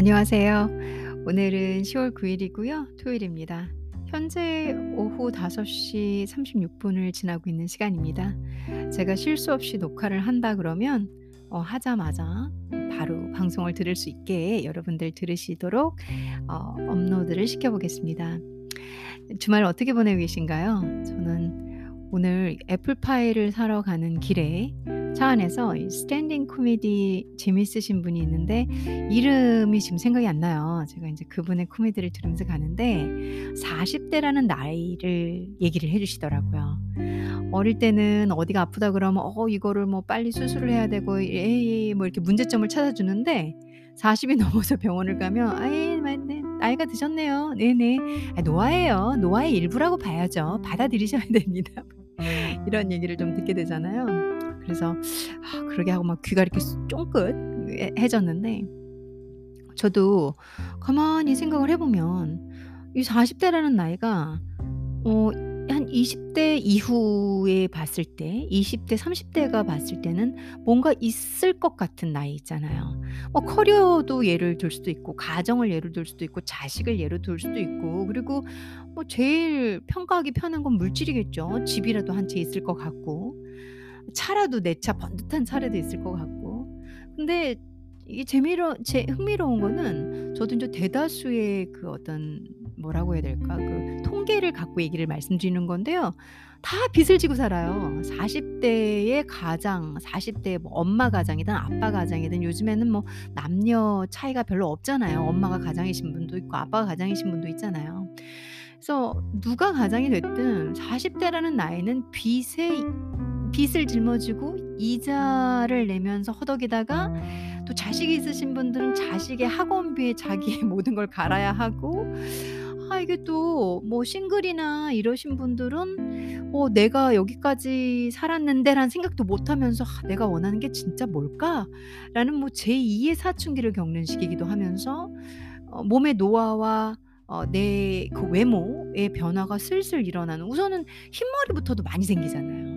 안녕하세요. 오늘은 10월 9일이고요. 토요일입니다. 현재 오후 5시 36분을 지나고 있는 시간입니다. 제가 실수 없이 녹화를 한다 그러면 어, 하자마자 바로 방송을 들을 수 있게 여러분들 들으시도록 어, 업로드를 시켜보겠습니다. 주말 어떻게 보내고 계신가요? 저는 오늘 애플파이를 사러 가는 길에 차 안에서 스탠딩 코미디 재밌으신 분이 있는데 이름이 지금 생각이 안 나요. 제가 이제 그분의 코미디를 들으면서 가는데 40대라는 나이를 얘기를 해 주시더라고요. 어릴 때는 어디가 아프다 그러면 어 이거를 뭐 빨리 수술을 해야 되고 에이 뭐 이렇게 문제점을 찾아주는데 40이 넘어서 병원을 가면 아이 맞네 나이가 드셨네요. 네네. 아, 노화예요. 노화의 일부라고 봐야죠. 받아들이셔야 됩니다. 이런 얘기를 좀 듣게 되잖아요. 그래서 아, 그러게 하고 막 귀가 이렇게 쫑긋 해졌는데 저도 가만히 생각을 해보면 이 40대라는 나이가 어, 한 20대 이후에 봤을 때, 20대, 30대가 봤을 때는 뭔가 있을 것 같은 나이 있잖아요. 뭐 커리어도 예를 들 수도 있고, 가정을 예를 들 수도 있고, 자식을 예를 들 수도 있고, 그리고 뭐 제일 평가하기 편한 건 물질이겠죠. 집이라도 한 채 있을 것 같고, 차라도 내 차 번듯한 차라도 있을 것 같고. 근데 이게 재미로 제 흥미로운 거는 저도 이제 대다수의 그 어떤 뭐라고 해야 될까? 그 통계를 갖고 얘기를 말씀드리는 건데요. 다 빚을 지고 살아요. 40 대의 가장, 40 대의 뭐 엄마 가장이든 아빠 가장이든 요즘에는 뭐 남녀 차이가 별로 없잖아요. 엄마가 가장이신 분도 있고 아빠가 가장이신 분도 있잖아요. 그래서 누가 가장이 됐든 40 대라는 나이는 빚에 빚을 짊어지고 이자를 내면서 허덕이다가 또 자식이 있으신 분들은 자식의 학원비에 자기의 모든 걸 갈아야 하고 아 이게 또 뭐 싱글이나 이러신 분들은 어 '내가 여기까지 살았는데.'라는 생각도 못 하면서 '아 내가 원하는 게 진짜 뭘까?'라는 뭐 제2의 사춘기를 겪는 시기이기도 하면서 어 몸의 노화와 어 내 그 외모의 변화가 슬슬 일어나는 우선은 흰머리부터도 많이 생기잖아요.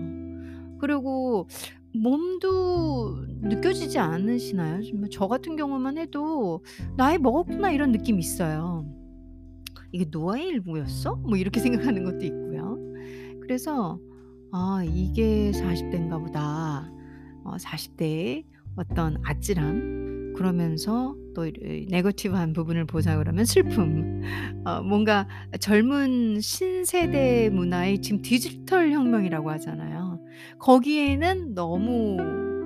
그리고 몸도 느껴지지 않으시나요? 뭐저 같은 경우만 해도 '나이 먹었구나.' 이런 느낌이 있어요. '이게 노화의 일부였어?' 뭐 이렇게 생각하는 것도 있고요. 그래서 '아 이게 40 대인가 보다.' 어 40 대의 어떤 아찔함 그러면서 또이 네거티브한 부분을 보자 그러면 슬픔. 어 뭔가 젊은 신세대 문화의 지금 디지털 혁명이라고 하잖아요. 거기에는 너무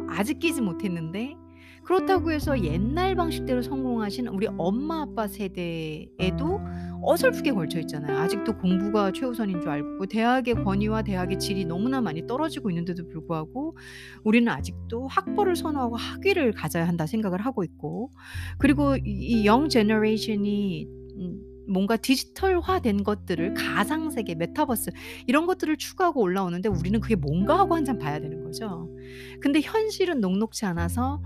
아직 끼지 못했는데 그렇다고 해서 옛날 방식대로 성공하신 우리 엄마 아빠 세대에도 어설프게 걸쳐 있잖아요. 아직도 공부가 최우선인 줄 알고 대학의 권위와 대학의 질이 너무나 많이 떨어지고 있는데도 불구하고 우리는 아직도 학벌을 선호하고 학위를 가져야 한다 생각을 하고 있고 그리고 이 young generation이 음 뭔가 디지털화된 것들을 가상 세계, 메타버스 이런 것들을 추구하고 올라오는데 우리는 그게 뭔가 하고 한참 봐야 되는 거죠. 근데 현실은 녹록치 않아서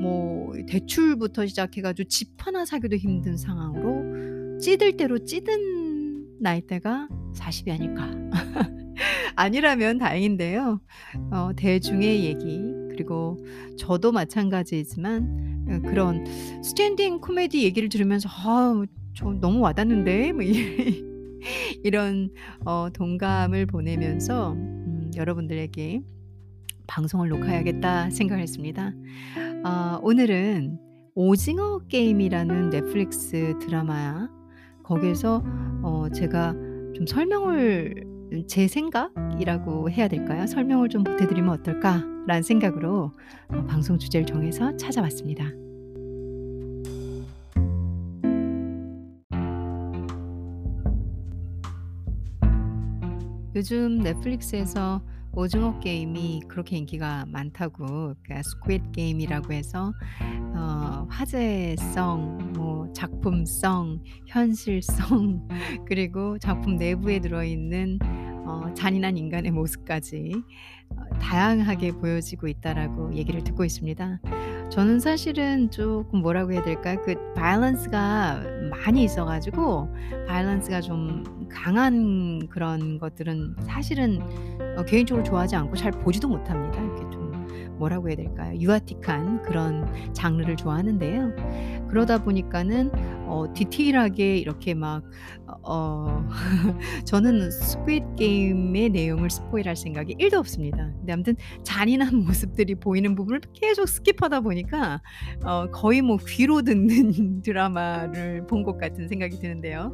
뭐 대출부터 시작해 가지고 집 하나 사기도 힘든 상황으로 찌들 대로 찌든 나이대가 40이 아닐까. 아니라면 다행인데요. 어 대중의 얘기 그리고 저도 마찬가지이지만 어 그런 스탠딩 코미디 얘기를 들으면서 '아 저 너무 와닿는데?' 뭐 이런 어 동감을 보내면서 음 여러분들에게 '방송을 녹화해야겠다.' 생각을 했습니다. 아 오늘은 오징어 게임이라는 넷플릭스 드라마 거기에서 어 제가 좀 설명을 제 생각이라고 해야 될까요? '설명을 좀 보태 드리면 어떨까?'라는 생각으로 어 방송 주제를 정해서 찾아왔습니다. 요즘 넷플릭스에서 오징어 게임이 그렇게 인기가 많다고 그러니까 스퀴드 게임이라고 해서 어 화제성, 뭐 작품성, 현실성 그리고 작품 내부에 들어있는 어 잔인한 인간의 모습까지 어 다양하게 보여지고 있다라고 얘기를 듣고 있습니다. 저는 사실은 쪼끔 뭐라고 해야 될까요? 그 바이올런스가 많이 있어 가지고 바이올런스가 좀 강한 그런 것들은 사실은 어 개인적으로 좋아하지 않고 잘 보지도 못합니다. 이렇게 좀 뭐라고 해야 될까요? 유아틱한 그런 장르를 좋아하는데요. 그러다 보니까는 어 디테일하게 이렇게 막 어 저는 Squid Game의 내용을 spoil할 생각이 1도 없습니다. 근데 아무튼 잔인한 모습들이 보이는 부분을 계속 skip하다 보니까 어 거의 뭐 귀로 듣는 드라마를 본 것 같은 생각이 드는데요.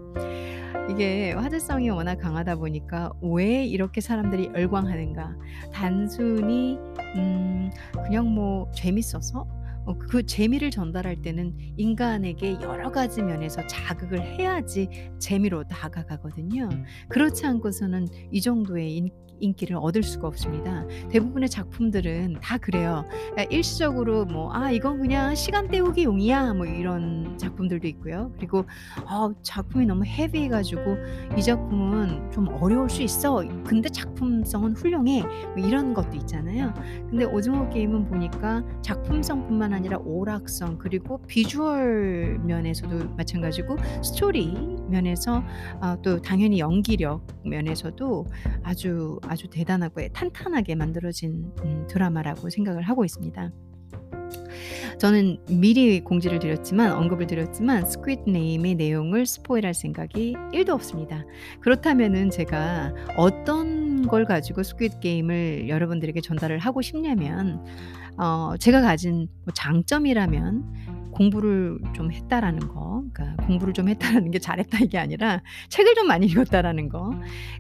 이게 화제성이 워낙 강하다 보니까 '왜 이렇게 사람들이 열광하는가?' 단순히 음 그냥 뭐 재밌어서 어 그 재미를 전달할 때는 인간에게 여러 가지 면에서 자극을 해야지 재미로 다가가거든요. 그렇지 않고서는 이 정도의 인 인기를 얻을 수가 없습니다. 대부분의 작품들은 다 그래요. 아 일시적으로 뭐 '아 이건 그냥 시간 때우기 용이야.' 뭐 이런 작품들도 있고요. 그리고 어 작품이 너무 헤비해 가지고 '이 작품은 좀 어려울 수 있어. 근데 작품성은 훌륭해.' 뭐 이런 것도 있잖아요. 근데 오징어 게임은 보니까 작품성뿐만 아니라 오락성 그리고 비주얼 면에서도 마찬가지고 스토리 면에서 아 또 당연히 연기력 면에서도 아주, 아주 대단하고 예 탄탄하게 만들어진 음 드라마라고 생각을 하고 있습니다. 저는 미리 공지를 드렸지만 언급을 드렸지만 Squid Game의 내용을 spoil할 생각이 1도 없습니다. 그렇다면은 제가 어떤 걸 가지고 스퀴드 게임을 여러분들에게 전달을 하고 싶냐면 어 제가 가진 뭐 장점이라면 공부를 좀 했다라는 거 그러니까 공부를 좀 했다라는 게 잘했다 이게 아니라 책을 좀 많이 읽었다라는 거.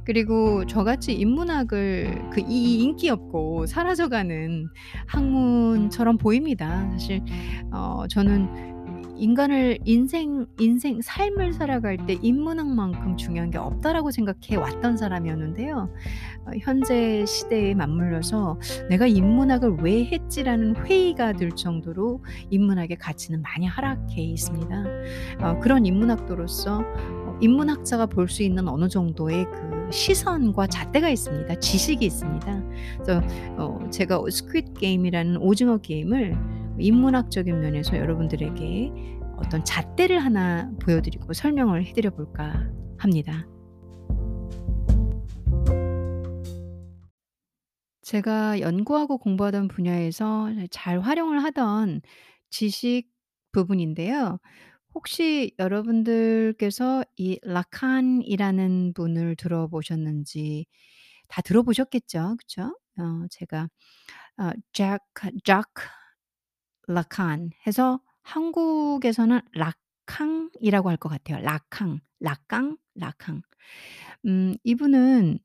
그리고 저같이 인문학을 그 이 인기 없고 사라져가는 학문처럼 보입니다. 사실 어 저는 인간을 인생 인생 삶을 살아갈 때 '인문학만큼 중요한 게 없다.'라고 생각해 왔던 사람이었는데요. 어 현재 시대에 맞물려서 '내가 인문학을 왜 했지?'라는 회의가 들 정도로 인문학의 가치는 많이 하락해 있습니다. 어 그런 인문학도로서 어 인문학자가 볼 수 있는 어느 정도의 그 시선과 잣대가 있습니다. 지식이 있습니다. 그래서 어 제가 Squid Game이라는 오징어 게임을 인문학적인 면에서 여러분들에게 어떤 잣대를 하나 보여드리고 설명을 해 드려 볼까 합니다. 제가 연구하고 공부하던 분야에서 잘 활용을 하던 지식 부분인데요. 혹시 여러분들께서 이 라칸이라는 분을 들어보셨는지 다 들어보셨겠죠? 그쵸? 어 제가 어잭 자크 라칸 해서 한국에서는 락캉이라고 할 것 같아요. 락캉, 락강, 락캉. 음 이분은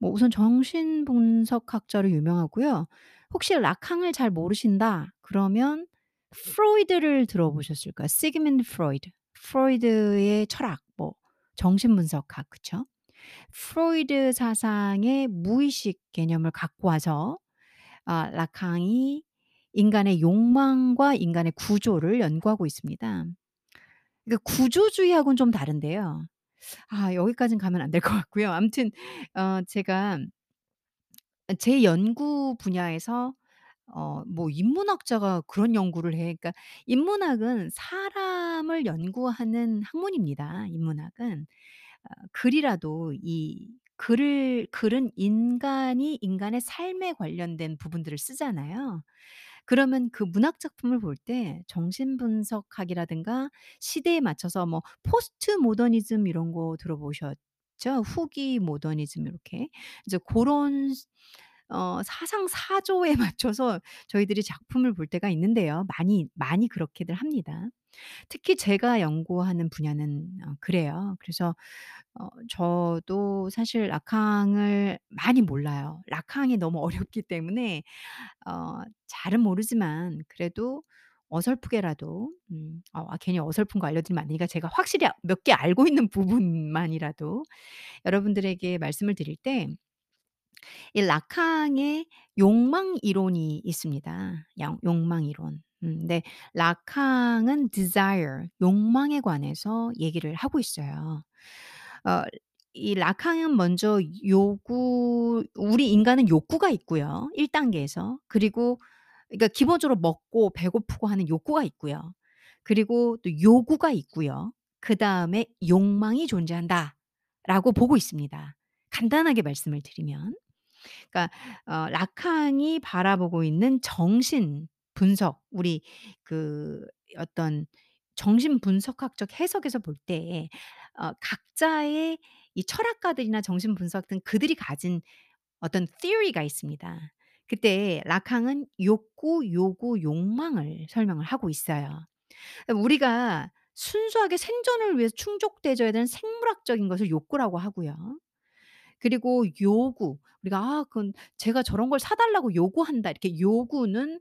뭐 우선 정신분석학자로 유명하고요. 혹시 락캉을 잘 모르신다 그러면 프로이드를 들어보셨을까요? 시그문드 프로이드. 프로이드의 철학 뭐 정신분석학 그쵸? 프로이드 사상의 무의식 개념을 갖고 와서 아 라캉이 인간의 욕망과 인간의 구조를 연구하고 있습니다. 그러니까 구조주의하고는 좀 다른데요. 아 여기까지는 가면 안 될 것 같고요. 아무튼 어 제가 제 연구 분야에서 어 뭐 인문학자가 그런 연구를 해 그러니까 인문학은 사람을 연구하는 학문입니다, 인문학은. 어 글이라도 이 글을 글은 인간이 인간의 삶에 관련된 부분들을 쓰잖아요. 그러면 그 문학 작품을 볼 때 정신 분석학이라든가 시대에 맞춰서 뭐 포스트 모더니즘 이런 거 들어보셨죠? 후기 모더니즘 이렇게. 이제 고런 어 사상 사조에 맞춰서 저희들이 작품을 볼 때가 있는데요. 많이 많이 그렇게들 합니다. 특히 제가 연구하는 분야는 어 그래요. 그래서 어 저도 사실 락항을 많이 몰라요. 락항이 너무 어렵기 때문에 어 잘은 모르지만 그래도 어설프게라도 음어아 괜히 어설픈 거 알려드리면 안 되니까 제가 확실히 아몇개 알고 있는 부분만이라도 여러분들에게 말씀을 드릴 때 이 라캉의 욕망 이론이 있습니다. 양 욕망 이론. 음 네. 라캉은 desire 욕망에 관해서 얘기를 하고 있어요. 어 이 라캉은 먼저 요구 우리 인간은 욕구가 있고요, 1 단계에서. 그리고 그러니까 기본적으로 먹고 배고프고 하는 욕구가 있고요. 그리고 또 요구가 있고요. 그 다음에 욕망이 존재한다 라고 보고 있습니다. 간단하게 말씀을 드리면. 그러니까 어 라캉이 바라보고 있는 정신 분석 우리 그 어떤 정신 분석학적 해석에서 볼 때 어 각자의 이 철학가들이나 정신 분석 등 그들이 가진 어떤 theory가 있습니다. 그때 라캉은 욕구, 요구, 욕망을 설명을 하고 있어요. 우리가 순수하게 생존을 위해서 충족돼 줘야 되는 생물학적인 것을 욕구라고 하고요. 그리고 요구 우리가 '아 그건 제가 저런 걸 사 달라고 요구한다.' 이렇게 요구는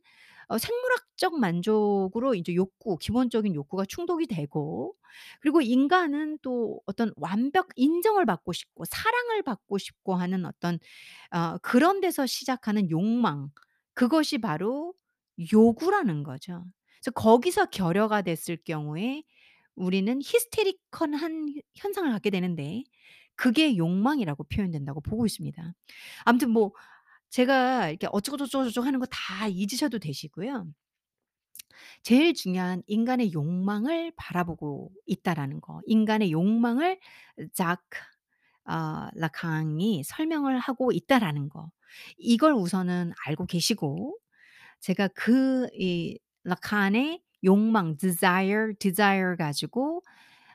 어 생물학적 만족으로 이제 욕구 기본적인 욕구가 충족이 되고 그리고 인간은 또 어떤 완벽 인정을 받고 싶고 사랑을 받고 싶고 하는 어떤 어 그런 데서 시작하는 욕망 그것이 바로 요구라는 거죠. 그래서 거기서 결여가 됐을 경우에 우리는 히스테리컬한 현상을 갖게 되는데 그게 욕망이라고 표현된다고 보고 있습니다. 아무튼 뭐 제가 이렇게 어쩌고저쩌고 하는 거 다 잊으셔도 되시고요. 제일 중요한 인간의 욕망을 바라보고 있다라는 거. 인간의 욕망을 자크 아 라캉이 설명을 하고 있다라는 거. 이걸 우선은 알고 계시고 제가 그이 라칸의 욕망 desire, desire 가지고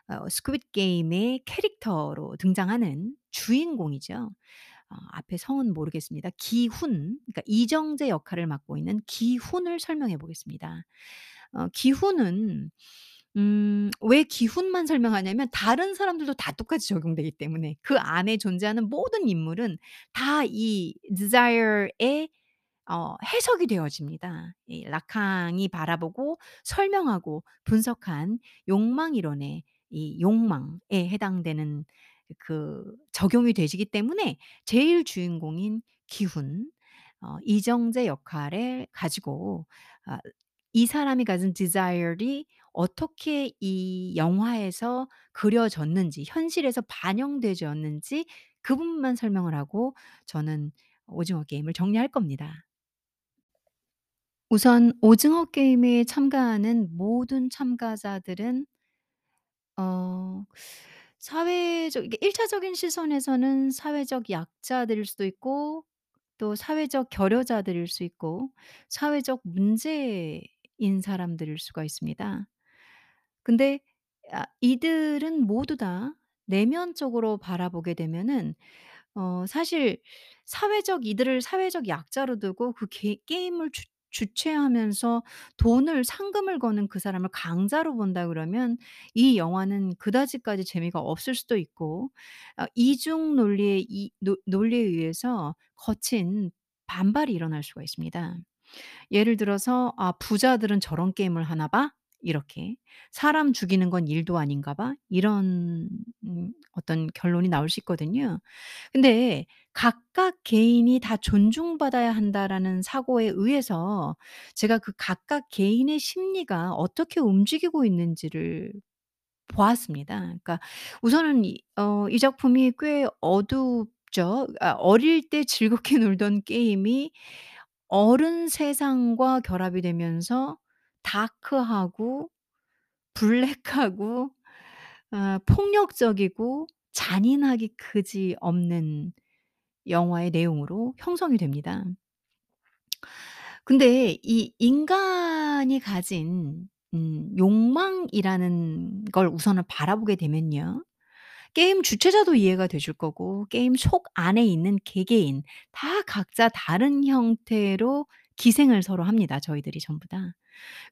어 Squid Game의 캐릭터로 등장하는 주인공이죠. 어 앞에 성은 모르겠습니다. 기훈 그러니까 이정재 역할을 맡고 있는 기훈을 설명해 보겠습니다. 어 기훈은 음 왜 기훈만 설명하냐면 다른 사람들도 다 똑같이 적용되기 때문에 그 안에 존재하는 모든 인물은 다 이 desire의 어 해석이 되어집니다. 이 라캉이 바라보고 설명하고 분석한 욕망 이론의 이 욕망에 해당되는 그 적용이 되시기 때문에 제일 주인공인 기훈 어 이정재 역할을 가지고 아 이 사람이 가진 desire이 어떻게 이 영화에서 그려졌는지 현실에서 반영되졌는지 그 부분만 설명을 하고 저는 오징어 게임을 정리할 겁니다. 우선 오징어 게임에 참가하는 모든 참가자들은 어 사회적 이게 1 차적인 시선에서는 사회적 약자들일 수도 있고 또 사회적 결여자들일 수 있고 사회적 문제인 사람들일 수가 있습니다. 근데 아 이들은 모두 다 내면적으로 바라보게 되면은 어 사실 사회적 이들을 사회적 약자로 두고 그 게 게임을 주 주최하면서 돈을 상금을 거는 그 사람을 강자로 본다 그러면 이 영화는 그다지까지 재미가 없을 수도 있고 아 이중 논리에 이논 논리에 의해서 거친 반발이 일어날 수가 있습니다. 예를 들어서 '아 부자들은 저런 게임을 하나 봐?' 이렇게 '사람 죽이는 건 일도 아닌가 봐?' 이런 음 어떤 결론이 나올 수 있거든요. 근데 '각각 개인이 다 존중받아야 한다.'라는 사고에 의해서 제가 그 각각 개인의 심리가 어떻게 움직이고 있는지를 보았습니다. 그러니까 우선은 이 어 이 작품이 꽤 어둡죠. 아 어릴 때 즐겁게 놀던 게임이 어른 세상과 결합이 되면서 다크하고 블랙하고 아 폭력적이고 잔인하기 그지 없는 영화의 내용으로 형성이 됩니다. 근데 이 인간이 가진 음 욕망이라는 걸 우선은 바라보게 되면요. 게임 주최자도 이해가 되실 거고 게임 속 안에 있는 개개인 다 각자 다른 형태로 기생을 서로 합니다, 저희들이 전부 다.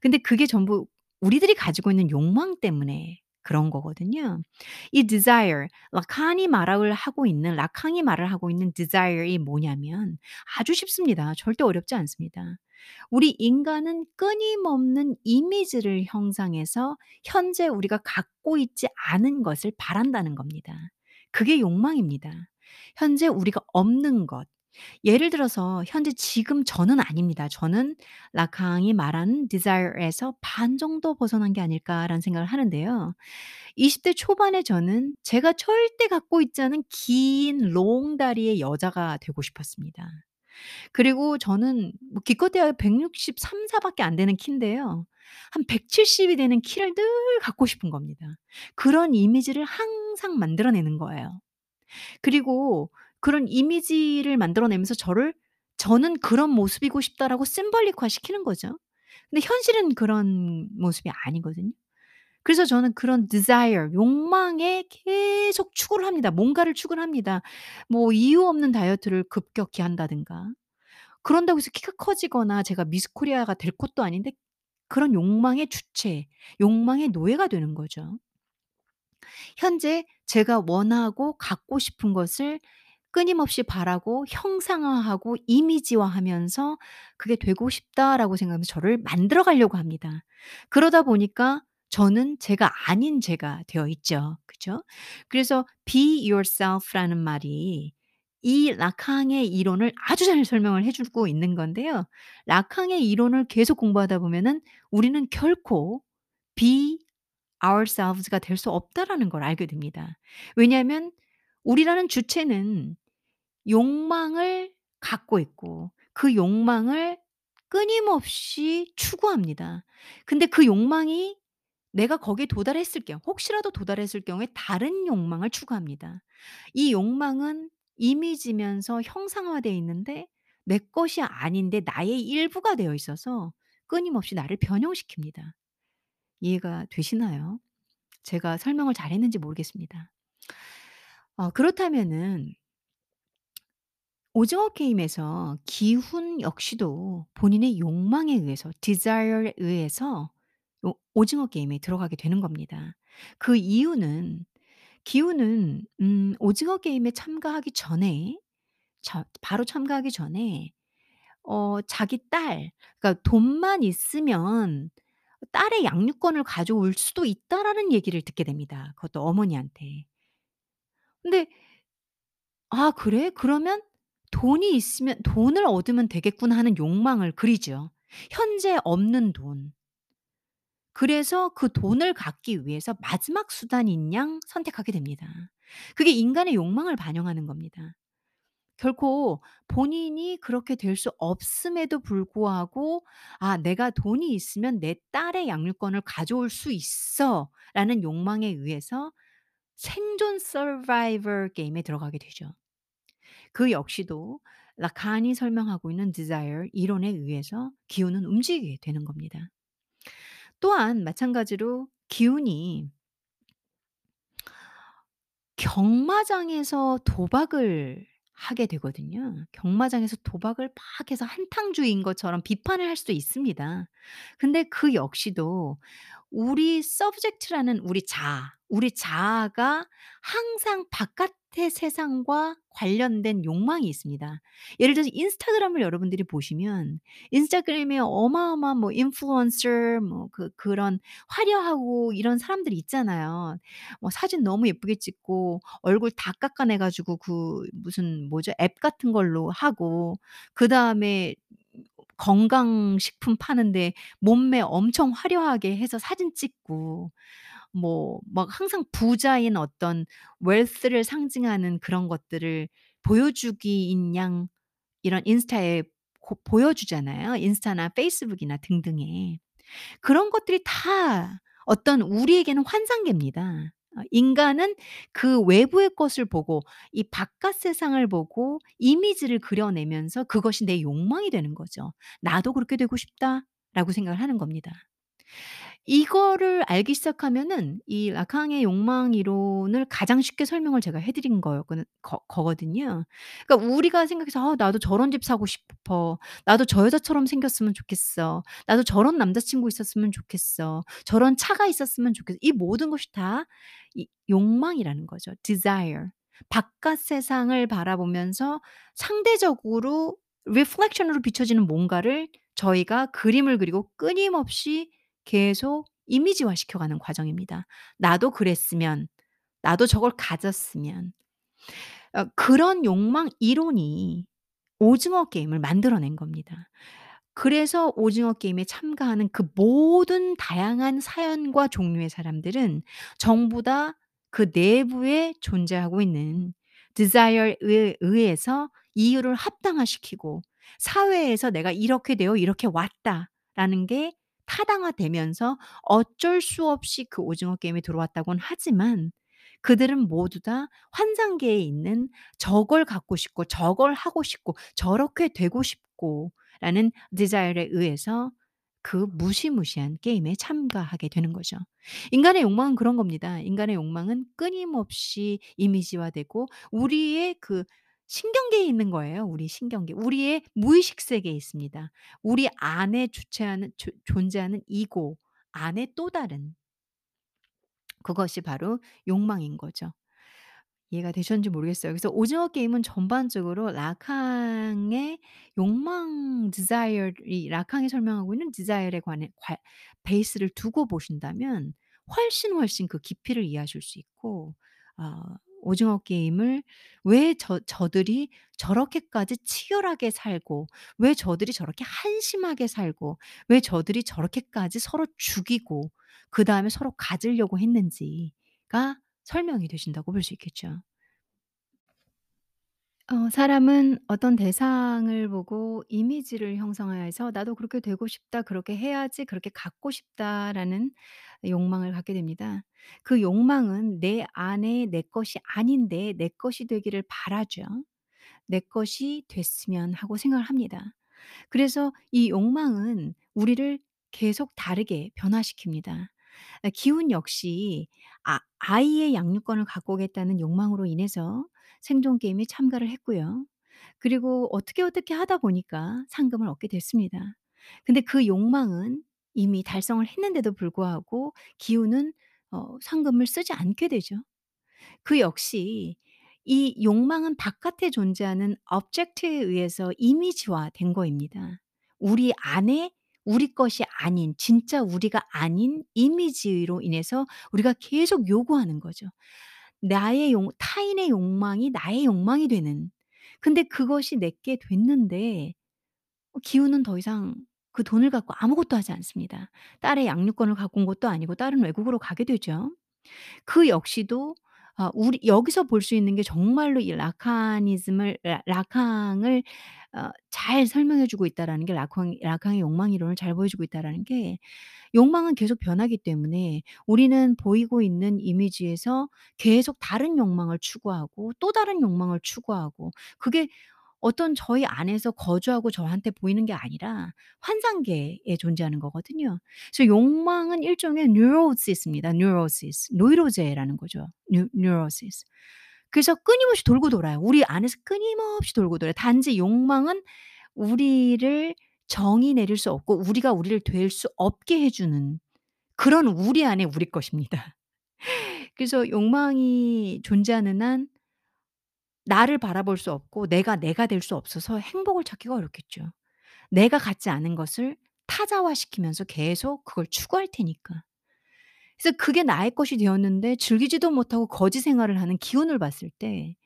근데 그게 전부 우리들이 가지고 있는 욕망 때문에 그런 거거든요. 이 desire 라칸이 말을 하고 있는 라캉이 말을 하고 있는 desire이 뭐냐면 아주 쉽습니다. 절대 어렵지 않습니다. 우리 인간은 끊임없는 이미지를 형상해서 현재 우리가 갖고 있지 않은 것을 바란다는 겁니다. 그게 욕망입니다. 현재 우리가 없는 것. 예를 들어서 현재 지금 저는 아닙니다. 저는 라캉이 말하는 desire에서 '반 정도 벗어난 게 아닐까.'라는 생각을 하는데요. 20대 초반의 저는 제가 절대 갖고 있지 않은 긴 롱다리의 여자가 되고 싶었습니다. 그리고 저는 뭐 기껏해야 163-4 밖에 안 되는 키인데요. 한 170이 되는 키를 늘 갖고 싶은 겁니다. 그런 이미지를 항상 만들어내는 거예요. 그리고 그런 이미지를 만들어 내면서 저를 '저는 그런 모습이고 싶다.'라고 심볼릭화 시키는 거죠. 근데 현실은 그런 모습이 아니거든요. 그래서 저는 그런 desire 욕망에 계속 추구를 합니다. 뭔가를 추구를 합니다. 뭐 이유 없는 다이어트를 급격히 한다든가. 그런다고 해서 키가 커지거나 제가 미스 코리아가 될 것도 아닌데 그런 욕망의 주체, 욕망의 노예가 되는 거죠. 현재 제가 원하고 갖고 싶은 것을 끊임없이 바라고 형상화하고 이미지화하면서 '그게 되고 싶다.'라고 생각하면서 저를 만들어 가려고 합니다. 그러다 보니까 저는 제가 아닌 제가 되어 있죠. 그죠? 그래서 be yourself라는 말이 이 라캉의 이론을 아주 잘 설명을 해 주고 있는 건데요. 라캉의 이론을 계속 공부하다 보면은 우리는 결코 be ourselves가 될 수 없다라는 걸 알게 됩니다. 왜냐하면 우리라는 주체는 욕망을 갖고 있고 그 욕망을 끊임없이 추구합니다. 근데 그 욕망이 내가 거기에 도달했을 경우 혹시라도 도달했을 경우에 다른 욕망을 추구합니다. 이 욕망은 이미지면서 형상화되어 있는데 내 것이 아닌데 나의 일부가 되어 있어서 끊임없이 나를 변형시킵니다. 이해가 되시나요? 제가 설명을 잘했는지 모르겠습니다. 어 그렇다면은 오징어 게임에서 기훈 역시도 본인의 욕망에 의해서 desire에 의해서 오 오징어 게임에 들어가게 되는 겁니다. 그 이유는 기훈은 음 오징어 게임에 참가하기 전에 저 바로 참가하기 전에 어 자기 딸 그러니까 돈만 있으면 딸의 양육권을 가져올 수도 있다라는 얘기를 듣게 됩니다, 그것도 어머니한테. 근데 '아 그래? 그러면 돈이 있으면 돈을 얻으면 되겠구나.' 하는 욕망을 그리죠. 현재 없는 돈. 그래서 그 돈을 갖기 위해서 마지막 수단인 양 선택하게 됩니다. 그게 인간의 욕망을 반영하는 겁니다. 결코 본인이 그렇게 될 수 없음에도 불구하고 '아 내가 돈이 있으면 내 딸의 양육권을 가져올 수 있어.'라는 욕망에 의해서 생존 서바이벌 게임에 들어가게 되죠. 그 역시도 라칸이 설명하고 있는 desire 이론에 의해서 기운은 움직이게 되는 겁니다. 또한 마찬가지로 기운이 경마장에서 도박을 하게 되거든요. 경마장에서 도박을 막 해서 한탕주의인 것처럼 비판을 할 수도 있습니다. 근데 그 역시도 우리 subject라는 우리 자아, 우리 자아가 항상 바깥의 세상과 관련된 욕망이 있습니다. 예를 들어서 인스타그램을 여러분들이 보시면 인스타그램에 어마어마한 뭐 인플루언서 뭐 그 그런 화려하고 이런 사람들이 있잖아요. 뭐 사진 너무 예쁘게 찍고 얼굴 다 깎아내 가지고 그 무슨 뭐죠? 앱 같은 걸로 하고 그다음에 건강식품 파는데 몸매 엄청 화려하게 해서 사진 찍고 뭐 막 항상 부자인 어떤 웰스를 상징하는 그런 것들을 보여주기인 양 이런 인스타에 고 보여주잖아요, 인스타나 페이스북이나 등등에. 그런 것들이 다 어떤 우리에게는 환상계입니다. 어 인간은 그 외부의 것을 보고 이 바깥 세상을 보고 이미지를 그려내면서 그것이 내 욕망이 되는 거죠. '나도 그렇게 되고 싶다.'라고 생각을 하는 겁니다. 이거를 알기 시작하면은 이 라캉의 욕망 이론을 가장 쉽게 설명을 제가 해 드린 거였거는 거 거거든요. 그러니까 우리가 생각해서 '아 나도 저런 집 사고 싶어. 나도 저 여자처럼 생겼으면 좋겠어. 나도 저런 남자친구 있었으면 좋겠어. 저런 차가 있었으면 좋겠어.' 이 모든 것이 다 이 욕망이라는 거죠. desire. 바깥 세상을 바라보면서 상대적으로 reflection으로 비춰지는 뭔가를 저희가 그림을 그리고 끊임없이 계속 이미지화 시켜가는 과정입니다. '나도 그랬으면. 나도 저걸 가졌으면.' 어 그런 욕망 이론이 오징어 게임을 만들어 낸 겁니다. 그래서 오징어 게임에 참가하는 그 모든 다양한 사연과 종류의 사람들은 전부 다 그 내부에 존재하고 있는 desire에 의해서 이유를 합당화시키고 사회에서 '내가 이렇게 되어 이렇게 왔다.'라는 게 타당화되면서 어쩔 수 없이 그 오징어 게임에 들어왔다고는 하지만 그들은 모두 다 환상계에 있는 저걸 갖고 싶고 저걸 하고 싶고 저렇게 되고 싶고 라는 desire에 의해서 그 무시무시한 게임에 참가하게 되는 거죠. 인간의 욕망은 그런 겁니다. 인간의 욕망은 끊임없이 이미지화되고 우리의 그 신경계에 있는 거예요, 우리 신경계. 우리의 무의식 세계에 있습니다. 우리 안에 주체하는 존 존재하는 ego 안에 또 다른 그것이 바로 욕망인 거죠. 이해가 되셨는지 모르겠어요. 그래서 오징어 게임은 전반적으로 라캉의 욕망 desire 이 라캉이 설명하고 있는 desire에 관해 관 베이스를 두고 보신다면 훨씬, 훨씬 그 깊이를 이해하실 수 있고 어 오징어 게임을 왜 저 저들이 저렇게까지 치열하게 살고 왜 저들이 저렇게 한심하게 살고 왜 저들이 저렇게까지 서로 죽이고 그 다음에 서로 가지려고 했는지가 설명이 되신다고 볼 수 있겠죠. 어 사람은 어떤 대상을 보고 이미지를 형성해서 '나도 그렇게 되고 싶다. 그렇게 해야지. 그렇게 갖고 싶다.'라는 욕망을 갖게 됩니다. 그 욕망은 내 안에 내 것이 아닌데 내 것이 되기를 바라죠. '내 것이 됐으면.' 하고 생각을 합니다. 그래서 이 욕망은 우리를 계속 다르게 변화시킵니다. 아 기훈 역시 아 아이의 양육권을 갖고 오겠다는 욕망으로 인해서 생존 게임에 참가를 했고요. 그리고 어떻게, 어떻게 하다 보니까 상금을 얻게 됐습니다. 근데 그 욕망은 이미 달성을 했는데도 불구하고 기훈은 어 상금을 쓰지 않게 되죠. 그 역시 이 욕망은 바깥에 존재하는 object에 의해서 이미지화된 거입니다. 우리 안에 우리 것이 아닌 진짜 우리가 아닌 이미지로 인해서 우리가 계속 요구하는 거죠. 나의 욕 타인의 욕망이 나의 욕망이 되는. 근데 그것이 내게 됐는데 어 기훈은 더 이상 그 돈을 갖고 아무것도 하지 않습니다. 딸의 양육권을 갖고 온 것도 아니고 딸은 외국으로 가게 되죠. 그 역시도 아 우리 여기서 볼 수 있는 게 정말로 이 라카니즘을 라 라캉을 어 잘 설명해 주고 있다라는 게 라쾅 라캉의 욕망 이론을 잘 보여주고 있다라는 게 욕망은 계속 변하기 때문에 우리는 보이고 있는 이미지에서 계속 다른 욕망을 추구하고 또 다른 욕망을 추구하고 그게 어떤 저희 안에서 거주하고 저한테 보이는 게 아니라 환상계에 존재하는 거거든요. 그래서 욕망은 일종의 neurosis입니다. neurosis 노이로제라는 거죠. neu neurosis. 그래서 끊임없이 돌고 돌아요. 우리 안에서 끊임없이 돌고 돌아요. 단지 욕망은 우리를 정의 내릴 수 없고 우리가 우리를 될 수 없게 해 주는 그런 우리 안에 우리 것입니다. 그래서 욕망이 존재하는 한 나를 바라볼 수 없고 내가 내가 될 수 없어서 행복을 찾기가 어렵겠죠. 내가 갖지 않은 것을 타자화시키면서 계속 그걸 추구할 테니까. 그래서 그게 나의 것이 되었는데 즐기지도 못하고 거지 생활을 하는 기훈을 봤을 때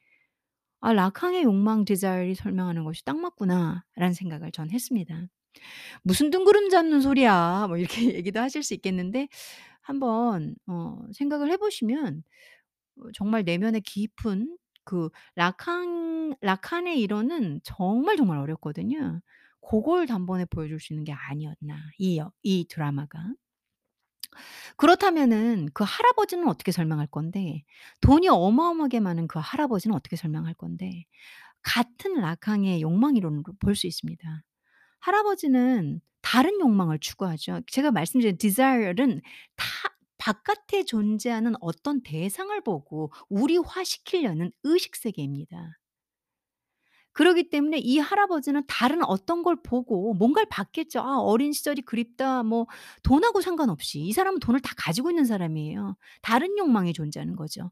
'아 라캉의 욕망 desire이 설명하는 것이 딱 맞구나.'라는 생각을 전 했습니다. "무슨 뜬구름 잡는 소리야." 뭐 이렇게 얘기도 하실 수 있겠는데 한번 어 생각을 해 보시면 어 정말 내면의 깊은 그 라캉 라칸의 이론은 정말, 정말 어렵거든요. 고걸 단번에 보여줄 수 있는 게 아니었나 이 여 이 드라마가. 그렇다면은 그 할아버지는 어떻게 설명할 건데 돈이 어마어마하게 많은 그 할아버지는 어떻게 설명할 건데 같은 라캉의 욕망 이론으로 볼 수 있습니다. 할아버지는 다른 욕망을 추구하죠. 제가 말씀드린 desire은 타 바깥에 존재하는 어떤 대상을 보고 우리화시키려는 의식 세계입니다. 그러기 때문에 이 할아버지는 다른 어떤 걸 보고 뭔가를 봤겠죠. '아 어린 시절이 그립다.' 뭐 돈하고 상관없이 이 사람은 돈을 다 가지고 있는 사람이에요. 다른 욕망이 존재하는 거죠.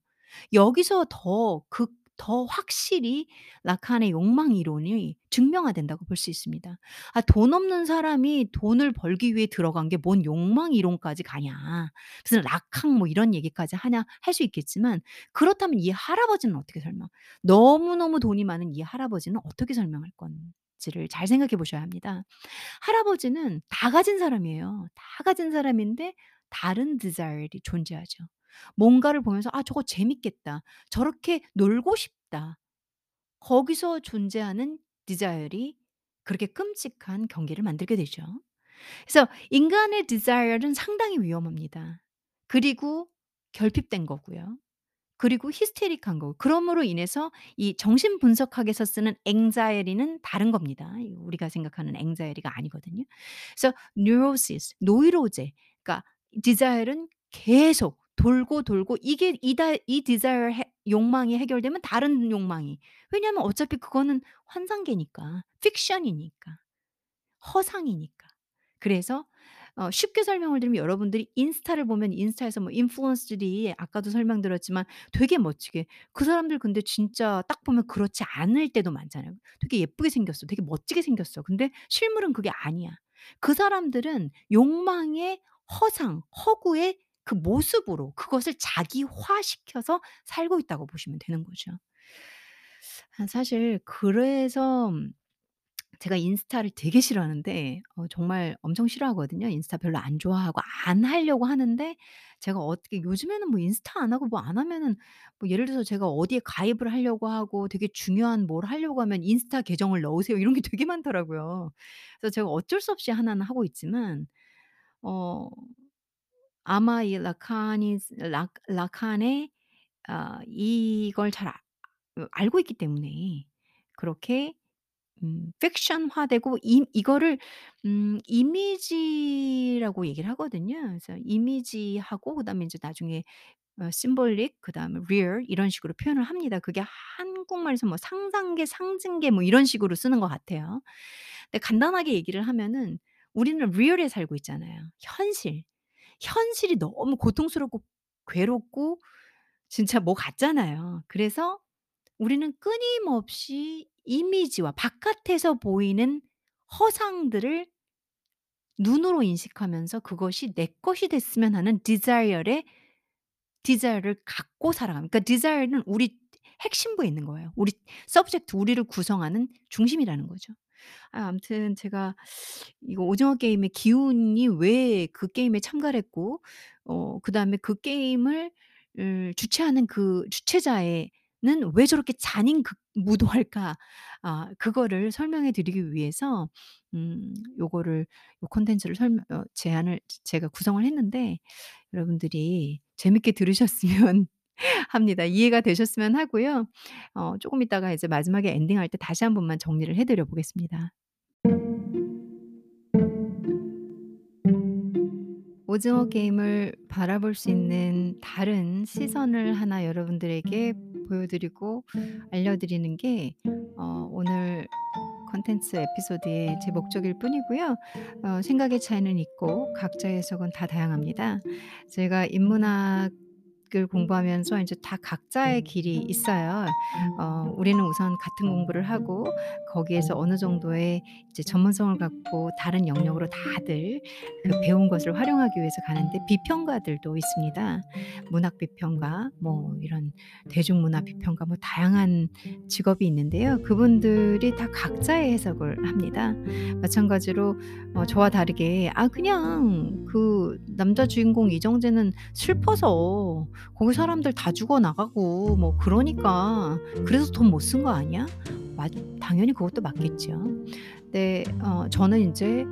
여기서 더 극 더 확실히 라칸의 욕망 이론이 증명화된다고 볼 수 있습니다. '아 돈 없는 사람이 돈을 벌기 위해 들어간 게 뭔 욕망 이론까지 가냐. 무슨 라캉 뭐 이런 얘기까지 하냐.' 할 수 있겠지만 그렇다면 이 할아버지는 어떻게 설명 너무너무 돈이 많은 이 할아버지는 어떻게 설명할 건지를 잘 생각해 보셔야 합니다. 할아버지는 다 가진 사람이에요. 다 가진 사람인데 다른 desire이 존재하죠. 뭔가를 보면서 '아 저거 재밌겠다. 저렇게 놀고 싶다.' 거기서 존재하는 desire이 그렇게 끔찍한 경계를 만들게 되죠. 그래서 인간의 desire는 상당히 위험합니다. 그리고 결핍된 거고요. 그리고 히스테릭한 거. 그럼으로 인해서 이 정신 분석학에서 쓰는 anxiety는 다른 겁니다. 우리가 생각하는 anxiety가 아니거든요. 그래서 neurosis, 노이로제. 그러니까 desire은 계속 돌고 돌고 이게 이다 이 desire 해 욕망이 해결되면 다른 욕망이. 왜냐하면 어차피 그거는 환상계니까. 픽션이니까. 허상이니까. 그래서 어 쉽게 설명을 드리면 여러분들이 인스타를 보면 인스타에서 뭐 인플루언서들이 아까도 설명드렸지만 되게 멋지게 그 사람들 근데 진짜 딱 보면 그렇지 않을 때도 많잖아요. 되게 예쁘게 생겼어. 되게 멋지게 생겼어. 근데 실물은 그게 아니야. 그 사람들은 욕망의 허상, 허구의 그 모습으로 그것을 자기화시켜서 살고 있다고 보시면 되는 거죠. 아 사실 그래서 제가 인스타를 되게 싫어하는데 어 정말 엄청 싫어하거든요. 인스타 별로 안 좋아하고 안 하려고 하는데 제가 어떻게 요즘에는 뭐 인스타 안 하고 뭐 안 하면은 뭐 예를 들어서 제가 어디에 가입을 하려고 하고 되게 중요한 뭘 하려고 하면 "인스타 계정을 넣으세요." 이런 게 되게 많더라고요. 그래서 제가 어쩔 수 없이 하나는 하고 있지만 어 아마 이 라카니 라 라칸의 아 이걸 잘 아 어 알고 있기 때문에 그렇게 음 픽션화되고 이 이거를 음 이미지라고 얘기를 하거든요. 그래서 이미지하고 그다음에 인제 나중에 어 symbolic 그다음에 real 이런 식으로 표현을 합니다. 그게 한국말에서 뭐 상상계, 상징계 뭐 이런 식으로 쓰는 것 같아요. 근데 간단하게 얘기를 하면은 우리는 real에 살고 있잖아요. 현실. 현실이 너무 고통스럽고 괴롭고 진짜 뭐 같잖아요. 그래서 우리는 끊임없이 이미지와 바깥에서 보이는 허상들을 눈으로 인식하면서 그것이 '내 것이 됐으면.' 하는 desire에 desire를 갖고 살아갑니다. 그러니까 desire는 우리 핵심부에 있는 거예요. 우리 subject 우리를 구성하는 중심이라는 거죠. 아 아무튼 제가 이거 오징어 게임의 기운이 왜 그 게임에 참가를 했고 어 그다음에 그 게임을 을 주최하는 그 주최자의 는 왜 저렇게 잔인극무도할까? 아 그거를 설명해 드리기 위해서 음 요거를 요 콘텐츠를 설명 어 제안을 제가 구성을 했는데 여러분들이 재밌게 들으셨으면 합니다. 이해가 되셨으면 하고요. 어 쪼금 있다가 이제 마지막에 엔딩할 때 다시 한 번만 정리를 해 드려 보겠습니다. 오징어 게임을 바라볼 수 있는 다른 시선을 하나 여러분들에게 보여 드리고 알려 드리는 게 어 오늘 콘텐츠 에피소드의 제 목적일 뿐이고요. 어 생각의 차이는 있고 각자의 해석은 다 다양합니다. 제가 인문학 을 공부하면서 인제 다 각자의 길이 있어요. 어 우리는 우선 같은 공부를 하고 거기에서 어느 정도의 이제 전문성을 갖고 다른 영역으로 다들 그 배운 것을 활용하기 위해서 가는데 비평가들도 있습니다. 문학 비평가 뭐 이런 대중문화 비평가 뭐 다양한 직업이 있는데요. 그분들이 다 각자의 해석을 합니다. 마찬가지로 어 저와 다르게 '아 그냥 그 남자 주인공 이정재는 슬퍼서 거기 사람들 다 죽어 나가고 뭐 그러니까 그래서 돈 못 쓴 거 아니야?' 맞 당연히 그것도 맞겠죠. 네어 저는 인제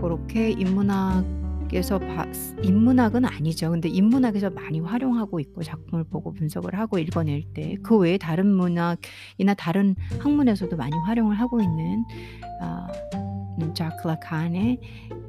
고렇게 인문학에서 봤 인문학은 아니죠. 근데 인문학에서 많이 활용하고 있고 작품을 보고 분석을 하고 읽어낼 때 그 외에 다른 문학이나 다른 학문에서도 많이 활용을 하고 있는 아음 자크 라칸의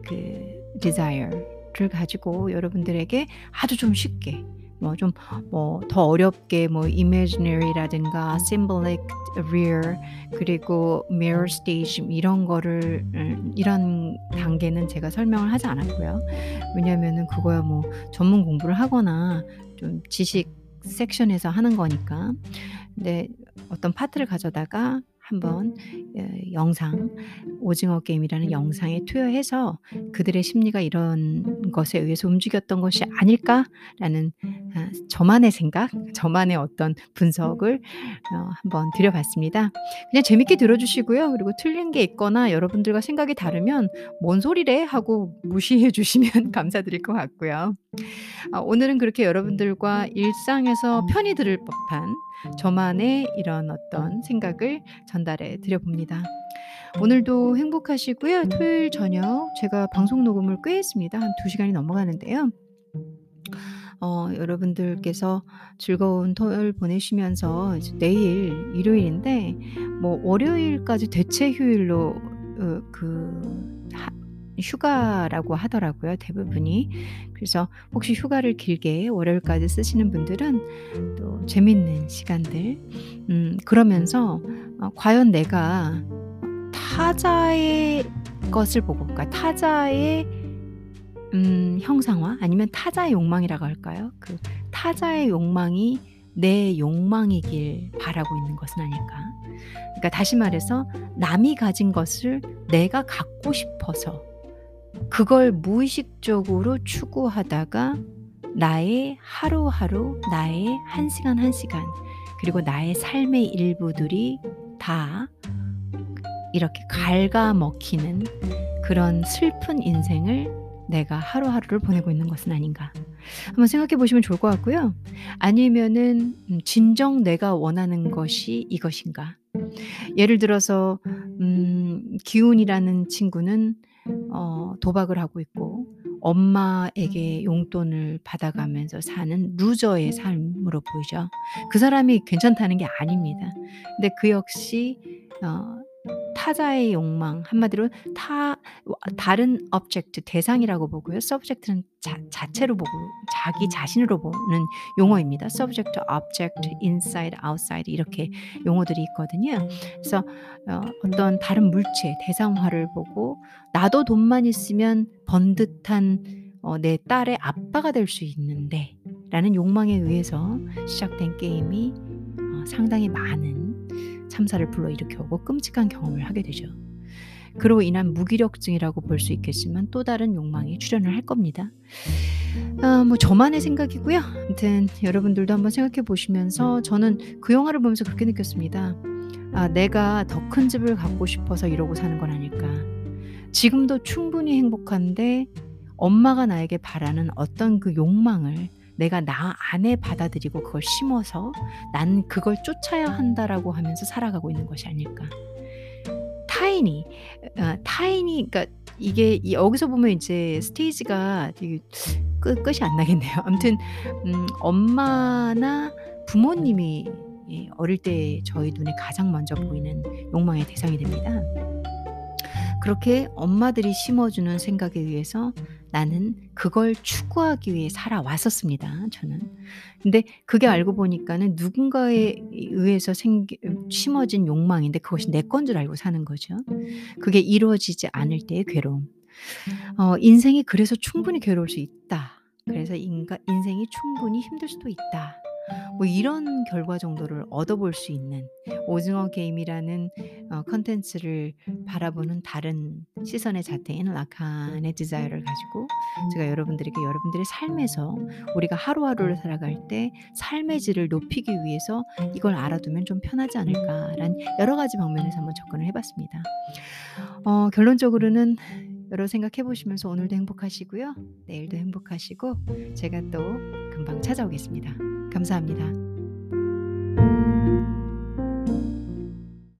그 desire를 가지고 여러분들에게 아주 좀 쉽게 뭐 좀 뭐 더 어렵게 뭐 imaginary라든가 symbolic, real 그리고 mirror stage 이런 거를 을 이런 단계는 제가 설명을 하지 않았고요. 왜냐하면은 그거야 뭐 전문 공부를 하거나 좀 지식 섹션에서 하는 거니까. 근데 어떤 파트를 가져다가 한번 예 영상 오징어 게임이라는 영상에 투여해서 '그들의 심리가 이런 것에 의해서 움직였던 것이 아닐까?'라는 아 저만의 생각, 저만의 어떤 분석을 어 한번 드려 봤습니다. 그냥 재밌게 들어 주시고요. 그리고 틀린 게 있거나 여러분들과 생각이 다르면 "뭔 소리래?" 하고 무시해 주시면 감사드릴 것 같고요. 아 오늘은 그렇게 여러분들과 일상에서 편히 들을 법한 저만의 이런 어떤 생각을 전달해 드려 봅니다. 오늘도 행복하시고요. 토요일 저녁 제가 방송 녹음을 꽤 했습니다. 한 2 시간이 넘어가는데요. 어 여러분들께서 즐거운 토요일 보내시면서 내일 일요일인데 뭐 월요일까지 대체 휴일로 어 그 하 휴가라고 하더라고요 대부분이. 그래서 혹시 휴가를 길게 월요일까지 쓰시는 분들은 또 재밌는 시간들 음 그러면서 어 과연 내가 타자의 것을 보고 그러니까 타자의 음 형상화 아니면 타자의 욕망이라고 할까요? 그 타자의 욕망이 내 욕망이길 바라고 있는 것은 아닐까. 그러니까 다시 말해서 남이 가진 것을 내가 갖고 싶어서 그걸 무의식적으로 추구하다가 나의 하루하루, 나의 한 시간 한 시간, 그리고 나의 삶의 일부들이 다 이렇게 갉아먹히는 그런 슬픈 인생을 내가 하루하루를 보내고 있는 것은 아닌가. 한번 생각해 보시면 좋을 것 같고요. 아니면은 음 진정 내가 원하는 것이 이것인가. 예를 들어서 음 기훈이라는 친구는 어 도박을 하고 있고 엄마에게 용돈을 받아가면서 사는 루저의 삶으로 보이죠. 그 사람이 괜찮다는 게 아닙니다. 근데 그 역시 어 타자의 욕망 한마디로 타와 다른 object 대상이라고 보고요. subject는 자 자체로 보고 자기 자신으로 보는 용어입니다. subject, object, inside, 이렇게 용어들이 있거든요. 그래서 어 어떤 다른 물체 대상화를 보고 '나도 돈만 있으면 번 듯한 어 내 딸의 아빠가 될 수 있는데.'라는 욕망에 의해서 시작된 게임이 어 상당히 많은 참사를 불러일으켜 오고 끔찍한 경험을 하게 되죠. 그로 인한 무기력증이라고 볼 수 있겠지만 또 다른 욕망이 출현을 할 겁니다. 아 뭐 저만의 생각이고요. 아무튼 여러분들도 한번 생각해 보시면서 저는 그 영화를 보면서 그렇게 느꼈습니다. '아 내가 더 큰 집을 갖고 싶어서 이러고 사는 건 아닐까. 지금도 충분히 행복한데 엄마가 나에게 바라는 어떤 그 욕망을 내가 나 안에 받아들이고 그걸 심어서 '난 그걸 쫓아야 한다.'라고 하면서 살아가고 있는 것이 아닐까. 타인이 어 타인이 그러니까 이게 이 여기서 보면 이제 스테이지가 되게 끝 끝이 안 나겠네요. 아무튼 음 엄마나 부모님이 이 어릴 때 저희 눈에 가장 먼저 보이는 욕망의 대상이 됩니다. 그렇게 엄마들이 심어주는 생각에 의해서 나는 그걸 추구하기 위해 살아왔었습니다 저는. 근데 그게 알고 보니까는 누군가에 의해서 생기 심어진 욕망인데 그것이 내 건 줄 알고 사는 거죠. 그게 이루어지지 않을 때의 괴로움. 어 '인생이 그래서 충분히 괴로울 수 있다. 그래서 인간 인생이 충분히 힘들 수도 있다.' 뭐 이런 결과 정도를 얻어볼 수 있는 오징어 게임이라는 어 콘텐츠를 바라보는 다른 시선의 잣대인 라칸의 desire를 가지고 제가 여러분들에게 여러분들의 삶에서 우리가 하루하루를 살아갈 때 삶의 질을 높이기 위해서 '이걸 알아두면 좀 편하지 않을까.'라는 여러 가지 방면에서 한번 접근을 해 봤습니다. 어 결론적으로는 여러 생각해 보시면서 오늘도 행복하시고요. 내일도 행복하시고 제가 또 금방 찾아오겠습니다. 감사합니다.